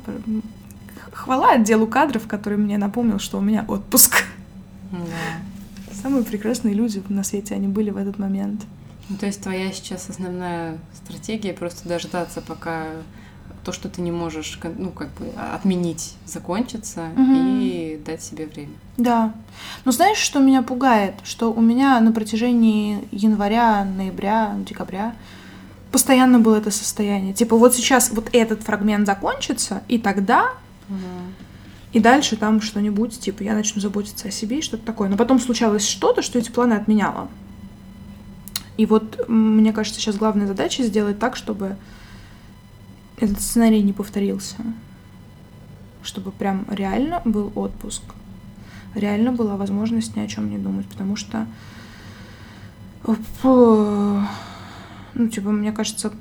хвала отделу кадров, который мне напомнил, что у меня отпуск. Да. Самые прекрасные люди на свете они были в этот момент. Ну, то есть твоя сейчас основная стратегия просто дождаться, пока то, что ты не можешь, ну, как бы отменить, закончится угу. и дать себе время. Да. Но знаешь, что меня пугает? Что у меня на протяжении января, ноября, декабря постоянно было это состояние. Типа вот сейчас вот этот фрагмент закончится, и тогда и дальше там что-нибудь, типа, я начну заботиться о себе и что-то такое. Но потом случалось что-то, что эти планы отменяло. И вот, мне кажется, сейчас главная задача сделать так, чтобы этот сценарий не повторился. Чтобы прям реально был отпуск. Реально была возможность ни о чем не думать. Потому что ну, типа, мне кажется,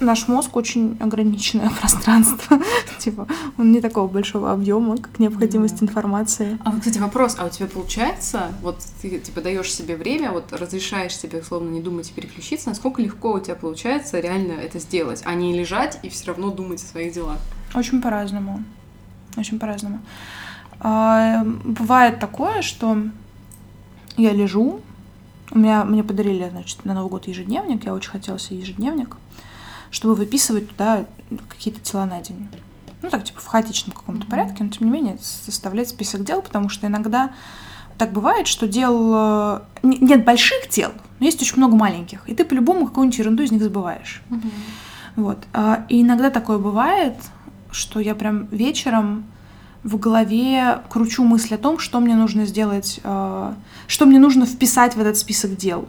наш мозг очень ограниченное [LAUGHS] пространство. типа, он не такого большого объема, как необходимость информации. А вот, кстати, вопрос, а у тебя получается, вот ты, типа, даешь себе время, вот разрешаешь себе, словно не думать и переключиться, насколько легко у тебя получается реально это сделать, а не лежать и все равно думать о своих делах? Очень по-разному. Очень по-разному. А, бывает такое, что я лежу, у меня, мне подарили, значит, на Новый год ежедневник, я очень хотела себе ежедневник, чтобы выписывать туда какие-то дела на день. Ну, так, типа, в хаотичном каком-то mm-hmm. порядке, но, тем не менее, составлять список дел, потому что иногда так бывает, что дел... Э, нет больших дел, но есть очень много маленьких, и ты по-любому какую-нибудь ерунду из них забываешь. Mm-hmm. Вот. А, и иногда такое бывает, что я прям вечером в голове кручу мысль о том, что мне нужно сделать, э, что мне нужно вписать в этот список дел.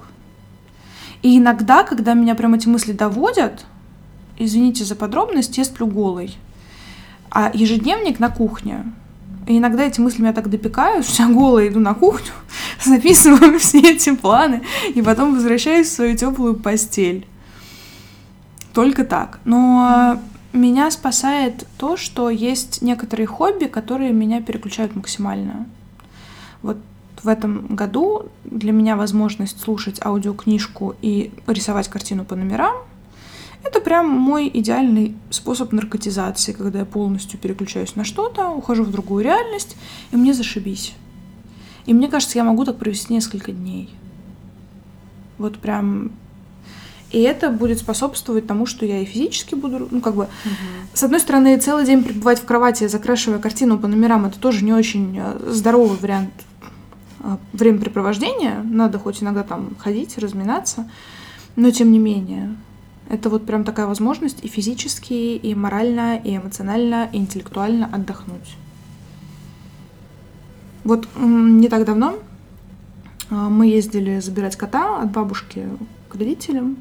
И иногда, когда меня прям эти мысли доводят, извините за подробность, я сплю голой. А ежедневник на кухне. И иногда эти мысли меня так допекают, что я голая иду на кухню, [LAUGHS] записываю все эти планы, и потом возвращаюсь в свою теплую постель. Только так. Но меня спасает то, что есть некоторые хобби, которые меня переключают максимально. Вот в этом году для меня возможность слушать аудиокнижку и рисовать картину по номерам — это прям мой идеальный способ наркотизации, когда я полностью переключаюсь на что-то, ухожу в другую реальность, и мне зашибись. И мне кажется, я могу так провести несколько дней. Вот прям и это будет способствовать тому, что я и физически буду, ну, как бы, угу. с одной стороны, целый день пребывать в кровати, закрашивая картину по номерам, это тоже не очень э, здоровый вариант э, времяпрепровождения. Надо хоть иногда там ходить, разминаться. Но тем не менее, это вот прям такая возможность и физически, и морально, и эмоционально, и интеллектуально отдохнуть. Вот не так давно э, мы ездили забирать кота от бабушки к родителям.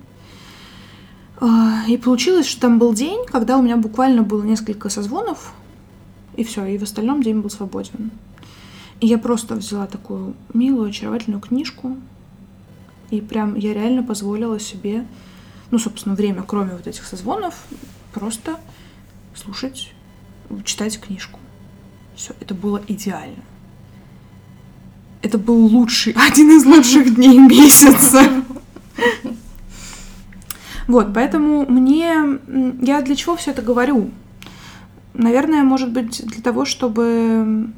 А, и получилось, что там был день, когда у меня буквально было несколько созвонов, и все, и в остальном день был свободен. Я просто взяла такую милую, очаровательную книжку, и прям я реально позволила себе, ну, собственно, время, кроме вот этих созвонов, просто слушать, читать книжку. Все, это было идеально. Это был лучший, [LAUGHS] один из лучших дней месяца. Вот, поэтому мне... Я для чего все это говорю? Наверное, может быть, для того, чтобы...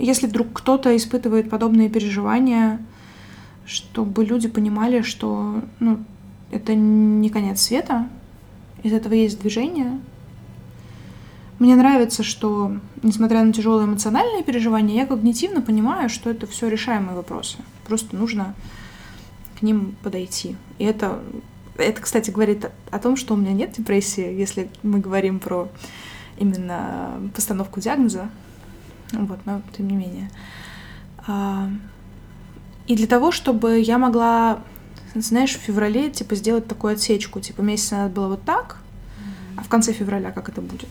Если вдруг кто-то испытывает подобные переживания, чтобы люди понимали, что ну, это не конец света, из этого есть движение. Мне нравится, что, несмотря на тяжелые эмоциональные переживания, я когнитивно понимаю, что это все решаемые вопросы. Просто нужно к ним подойти. И это это, кстати, говорит о том, что у меня нет депрессии, если мы говорим про именно постановку диагноза. Вот, но тем не менее. А, и для того, чтобы я могла, знаешь, в феврале, типа, сделать такую отсечку, типа, месяц надо было вот так, а в конце февраля как это будет?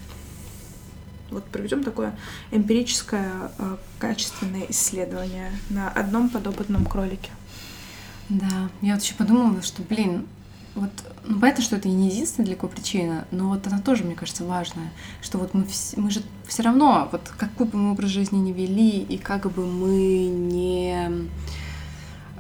Вот проведем такое эмпирическое, а, качественное исследование на одном подопытном кролике. Да, я вот еще подумала, что, блин, вот, ну, понятно, что это не единственная далеко причина, но вот она тоже, мне кажется, важная, что вот мы, вс- мы же все равно, вот какой бы мы образ жизни не вели, и как бы мы не,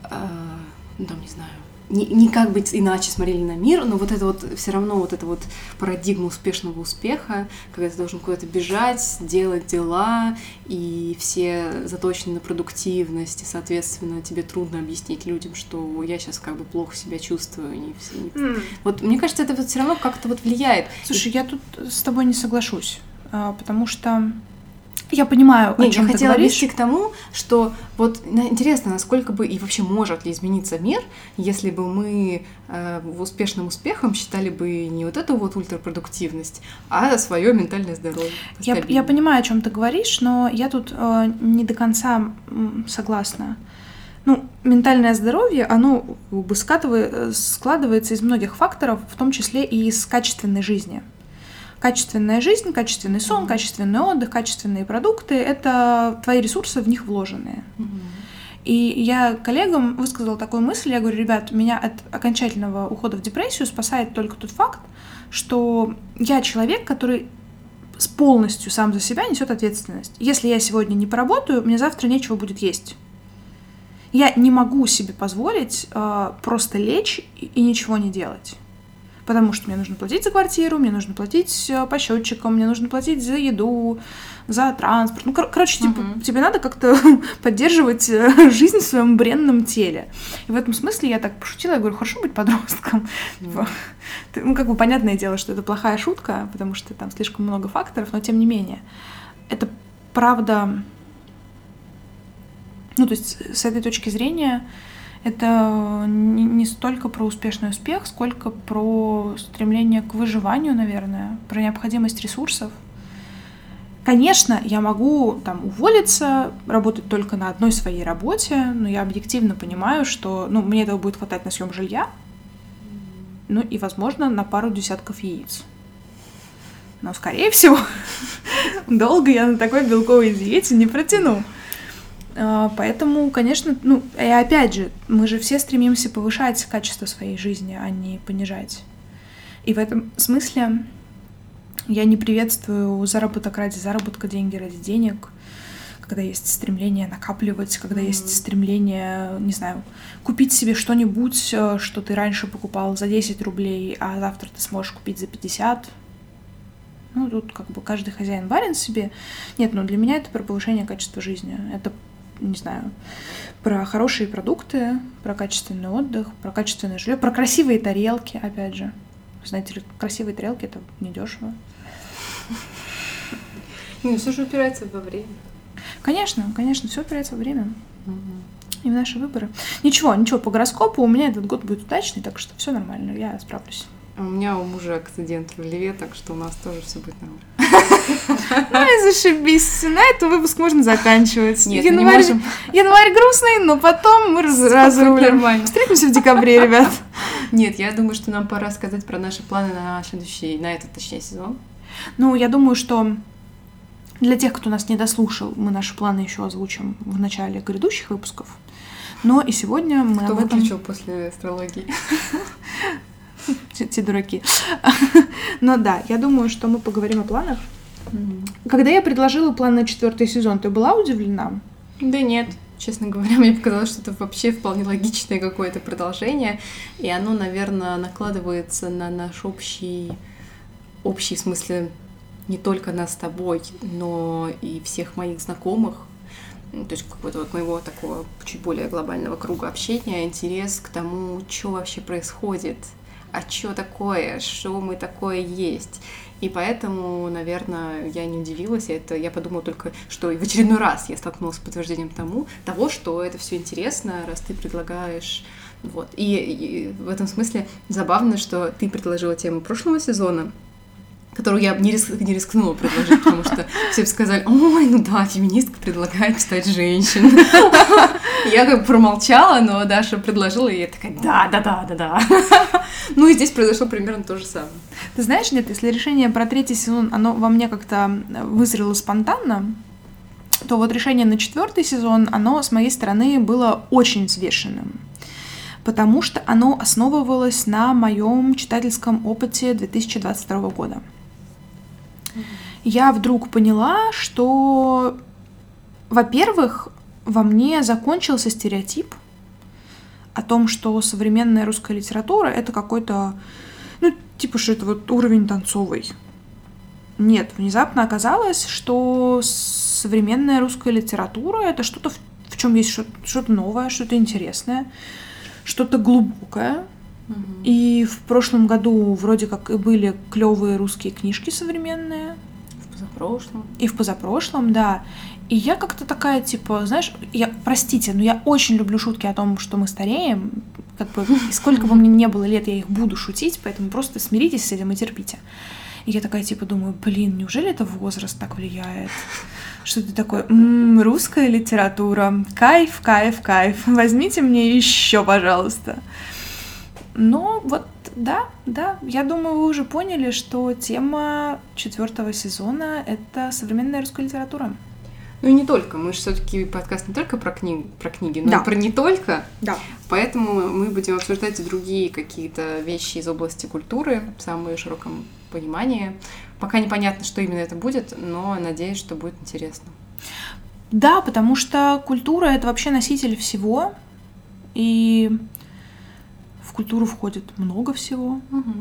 э, ну, там, не знаю, не, не как быть иначе смотрели на мир, но вот это вот все равно вот эта вот парадигма успешного успеха, когда ты должен куда-то бежать, делать дела, и все заточены на продуктивность, и, соответственно, тебе трудно объяснить людям, что я сейчас как бы плохо себя чувствую. Не, не... Mm. Вот мне кажется, это вот все равно как-то вот влияет. Слушай, и... я тут с тобой не соглашусь, а, потому что я понимаю, о Нет, чем я ты хотела говоришь. вести к тому, что вот интересно, насколько бы и вообще может ли измениться мир, если бы мы э, успешным успехом считали бы не вот эту вот ультрапродуктивность, а свое ментальное здоровье. Я, я понимаю, о чем ты говоришь, но я тут э, не до конца согласна. Ну, ментальное здоровье, оно бы скатывает, складывается из многих факторов, в том числе и из качественной жизни. Качественная жизнь, качественный сон, mm-hmm. качественный отдых, качественные продукты — это твои ресурсы в них вложенные. Mm-hmm. И я коллегам высказала такую мысль, я говорю, ребят, меня от окончательного ухода в депрессию спасает только тот факт, что я человек, который полностью сам за себя несет ответственность. Если я сегодня не поработаю, мне завтра нечего будет есть. Я не могу себе позволить э, просто лечь и, и ничего не делать потому что мне нужно платить за квартиру, мне нужно платить э, по счетчикам, мне нужно платить за еду, за транспорт. Ну, кор- короче, uh-huh. типа, тебе надо как-то [LAUGHS] поддерживать э, жизнь в своем бренном теле. И в этом смысле я так пошутила, я говорю, хорошо быть подростком. [LAUGHS] Uh-huh. Ну, как бы понятное дело, что это плохая шутка, потому что там слишком много факторов, но тем не менее. Это правда... Ну, то есть с этой точки зрения это не, не столько про успешный успех, сколько про стремление к выживанию, наверное, про необходимость ресурсов. Конечно, я могу там уволиться, работать только на одной своей работе, но я объективно понимаю, что ну, мне этого будет хватать на съем жилья, ну и, возможно, на пару десятков яиц. Но, скорее всего, [LAUGHS] долго я на такой белковой диете не протяну. А, поэтому, конечно, ну, и опять же, мы же все стремимся повышать качество своей жизни, а не понижать. И в этом смысле я не приветствую заработок ради заработка, деньги ради денег, когда есть стремление накапливать, когда mm-hmm. есть стремление, не знаю, купить себе что-нибудь, э, что ты раньше покупал за 10 рублей, а завтра ты сможешь купить за 50. Ну, тут как бы каждый хозяин барин себе. Нет, ну для меня это про повышение качества жизни. Это, не знаю, про хорошие продукты, про качественный отдых, про качественное жилье, про красивые тарелки, опять же. Знаете ли, красивые тарелки это недешево. Ну, все же упирается во время. Конечно, конечно, все упирается во время. Угу. И в наши выборы. Ничего, ничего, по гороскопу у меня этот год будет удачный, так что все нормально, я справлюсь. У меня у мужа акцидент в Льве, так что у нас тоже все будет нормально. Ну и зашибись. На этом выпуск можно заканчивать. Нет, январь, не можем. Январь грустный, но потом мы раз, разрулим. Встретимся в декабре, ребят. Нет, я думаю, что нам пора сказать про наши планы на следующий, на этот, точнее, сезон. Ну, я думаю, что для тех, кто нас не дослушал, мы наши планы еще озвучим в начале грядущих выпусков. Но и сегодня мы Кто об этом... выключил после астрологии? [LAUGHS] Те дураки. [LAUGHS] Но да, я думаю, что мы поговорим о планах. Когда я предложила план на четвертый сезон, ты была удивлена? Да нет. Честно говоря, мне показалось, что это вообще вполне логичное какое-то продолжение, и оно, наверное, накладывается на наш общий, общий в смысле не только нас с тобой, но и всех моих знакомых, ну, то есть какого-то вот моего такого чуть более глобального круга общения, интерес к тому, что вообще происходит, а что такое, что мы такое есть. И поэтому, наверное, я не удивилась, это я подумала только, что в очередной раз я столкнулась с подтверждением тому, того, что это все интересно, раз ты предлагаешь вот. И, и в этом смысле забавно, что ты предложила тему прошлого сезона, которую я не, риск, не рискнула предложить, потому что все бы сказали, ой, ну да, феминистка предлагает читать женщин. [LAUGHS] Я как бы промолчала, но Даша предложила, и я такая, да, да, да, да, да. [LAUGHS] Ну и здесь произошло примерно то же самое. Ты знаешь, нет, если решение про третий сезон, оно во мне как-то вызрело спонтанно, то вот решение на четвертый сезон, оно с моей стороны было очень взвешенным потому что оно основывалось на моем читательском опыте 2022 года я вдруг поняла, что, во-первых, во мне закончился стереотип о том, что современная русская литература это какой-то, ну, типа, что это вот уровень танцовый. Нет, внезапно оказалось, что современная русская литература это что-то, в, чем есть что-то новое, что-то интересное, что-то глубокое, и в прошлом году вроде как и были клевые русские книжки современные. В позапрошлом. И в позапрошлом, да. И я как-то такая, типа, знаешь, я, простите, но я очень люблю шутки о том, что мы стареем. Как бы, сколько бы мне не было лет, я их буду шутить, поэтому просто смиритесь с этим и терпите. И я такая, типа, думаю, блин, неужели это возраст так влияет? Что ты такой, м-м, русская литература, кайф, кайф, кайф, возьмите мне еще, пожалуйста. Но вот да, да, я думаю, вы уже поняли, что тема четвертого сезона это современная русская литература. Ну и не только. Мы же все-таки подкаст не только про, книг, про книги, но да. и про не только. Да. Поэтому мы будем обсуждать и другие какие-то вещи из области культуры в самом широком понимании. Пока непонятно, что именно это будет, но надеюсь, что будет интересно. Да, потому что культура это вообще носитель всего. И культуру входит много всего. Угу.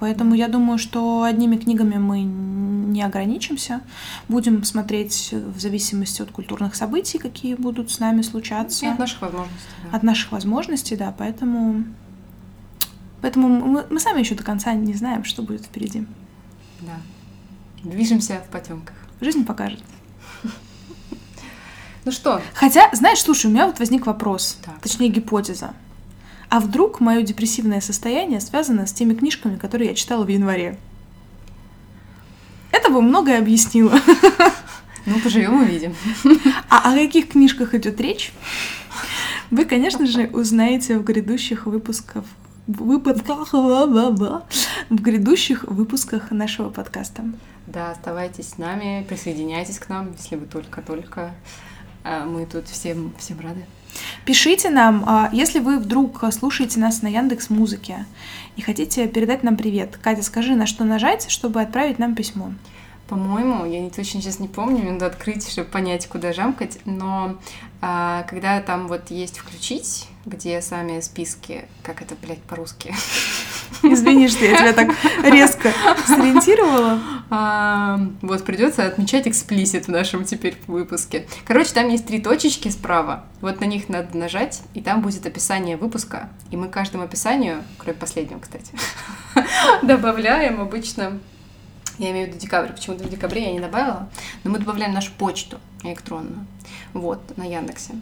Поэтому я думаю, что одними книгами мы не ограничимся. Будем смотреть в зависимости от культурных событий, какие будут с нами случаться. И от наших возможностей. Да. От наших возможностей, да. Поэтому, поэтому мы, мы сами еще до конца не знаем, что будет впереди. Да. Движемся в потемках. Жизнь покажет. Ну что? Хотя, знаешь, слушай, у меня вот возник вопрос, так. точнее гипотеза. А вдруг мое депрессивное состояние связано с теми книжками, которые я читала в январе? Это бы многое объяснило. Ну, поживем увидим. А о каких книжках идет речь? Вы, конечно же, узнаете в грядущих выпусках выпусках, в грядущих выпусках нашего подкаста. Да, оставайтесь с нами, присоединяйтесь к нам, если вы только-только. А мы тут всем, всем рады. Пишите нам, а, если вы вдруг слушаете нас на Яндекс Музыке и хотите передать нам привет. Катя, скажи, на что нажать, чтобы отправить нам письмо? По-моему, я не точно сейчас не помню, надо открыть, чтобы понять, куда жамкать, но а, когда там вот есть включить, где сами списки, как это, блядь, по-русски? Извини, что я тебя так резко сориентировала. А, вот, придется отмечать эксплисит в нашем теперь выпуске. Короче, там есть три точечки справа. Вот на них надо нажать, и там будет описание выпуска. И мы каждому описанию, кроме последнего, кстати, [LAUGHS] добавляем обычно я имею в виду декабрь, почему-то в декабре я не добавила, но мы добавляем нашу почту электронную, вот, на Яндексе.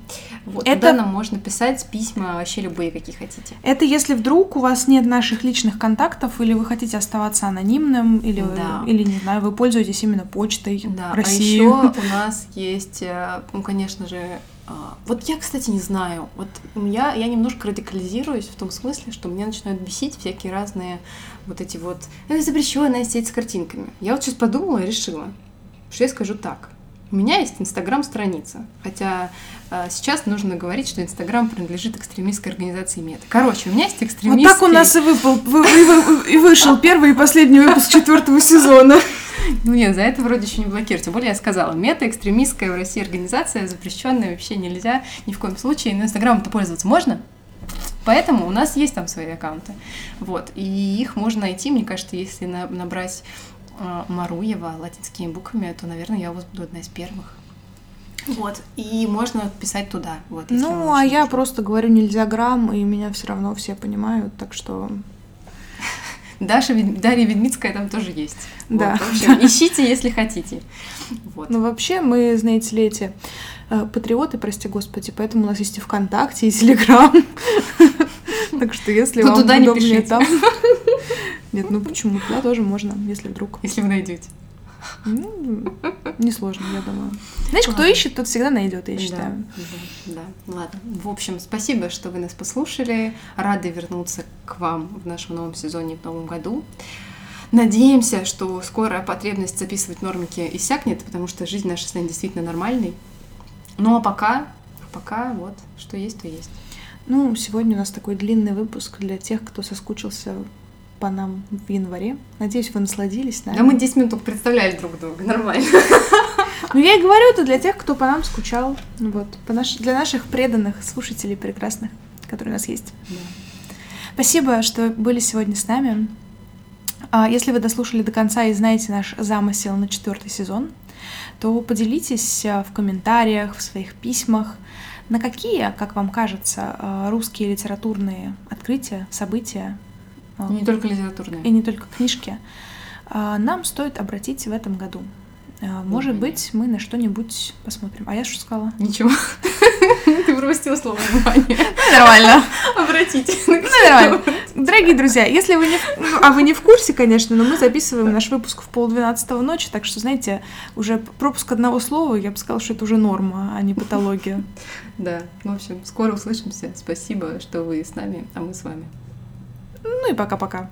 Вот, Это... туда нам можно писать письма вообще любые, какие хотите. Это если вдруг у вас нет наших личных контактов, или вы хотите оставаться анонимным, или, да. или не знаю, вы пользуетесь именно почтой да. России. А еще [LAUGHS] у нас есть, э, ну, конечно же, а, вот я, кстати, не знаю. Вот я, я немножко радикализируюсь в том смысле, что меня начинают бесить всякие разные вот эти вот ну, запрещенная сеть с картинками. Я вот сейчас подумала и решила, что я скажу так. У меня есть инстаграм-страница, хотя э, сейчас нужно говорить, что инстаграм принадлежит экстремистской организации МЕТА. Короче, у меня есть экстремистский... Вот так у нас и, выпал, вы, и вышел первый и последний выпуск четвертого сезона. [LAUGHS] Ну нет, за это вроде еще не блокируют. Тем более я сказала, мета экстремистская в России организация, запрещенная вообще нельзя ни в коем случае. Но Инстаграмом-то пользоваться можно, Поэтому у нас есть там свои аккаунты. Вот. И их можно найти, мне кажется, если набрать Маруева латинскими буквами, то, наверное, я у вас буду одна из первых. Вот. И можно писать туда. Вот, ну, а я просто говорю нельзя грамм, и меня все равно все понимают, так что [LAUGHS] Даша, Дарья Ведмицкая там тоже есть. Да. Вот, в общем, [LAUGHS] ищите, если хотите. Вот. Ну, вообще, мы, знаете ли, эти э, патриоты, прости господи, поэтому у нас есть и ВКонтакте, и Телеграм. [LAUGHS] Так что, если вам удобнее там... Нет, ну почему? Туда тоже можно, если вдруг. Если вы найдете. Ну, несложно, я думаю. Знаешь, кто ищет, тот всегда найдет, я считаю. Да, да, ладно. В общем, спасибо, что вы нас послушали. Рады вернуться к вам в нашем новом сезоне в новом году. Надеемся, что скоро потребность записывать нормики иссякнет, потому что жизнь наша станет действительно нормальной. Ну а пока, пока вот, что есть, то есть. Ну, сегодня у нас такой длинный выпуск для тех, кто соскучился по нам в январе. Надеюсь, вы насладились нами. Да мы 10 минут только представляли друг друга, нормально. Ну, я и говорю это для тех, кто по нам скучал. Вот, по наш... для наших преданных слушателей прекрасных, которые у нас есть. Да. Спасибо, что были сегодня с нами. А если вы дослушали до конца и знаете наш замысел на четвертый сезон, то поделитесь а, в комментариях, в своих письмах, на какие, как вам кажется, а, русские литературные открытия, события и не только литературные. И не только книжки. А, нам стоит обратить в этом году. А, может быть, мы на что-нибудь посмотрим. А я что сказала? Ничего. [LAUGHS] Ты пропустила слово внимание. Нормально. Обратите. Ну, нормально. Дорогие друзья, если вы не... Ну, а вы не в курсе, конечно, но мы записываем наш выпуск в полдвенадцатого ночи, так что, знаете, уже пропуск одного слова, я бы сказала, что это уже норма, а не патология. [LAUGHS] Да. В общем, скоро услышимся. Спасибо, что вы с нами, а мы с вами. Ну и пока-пока.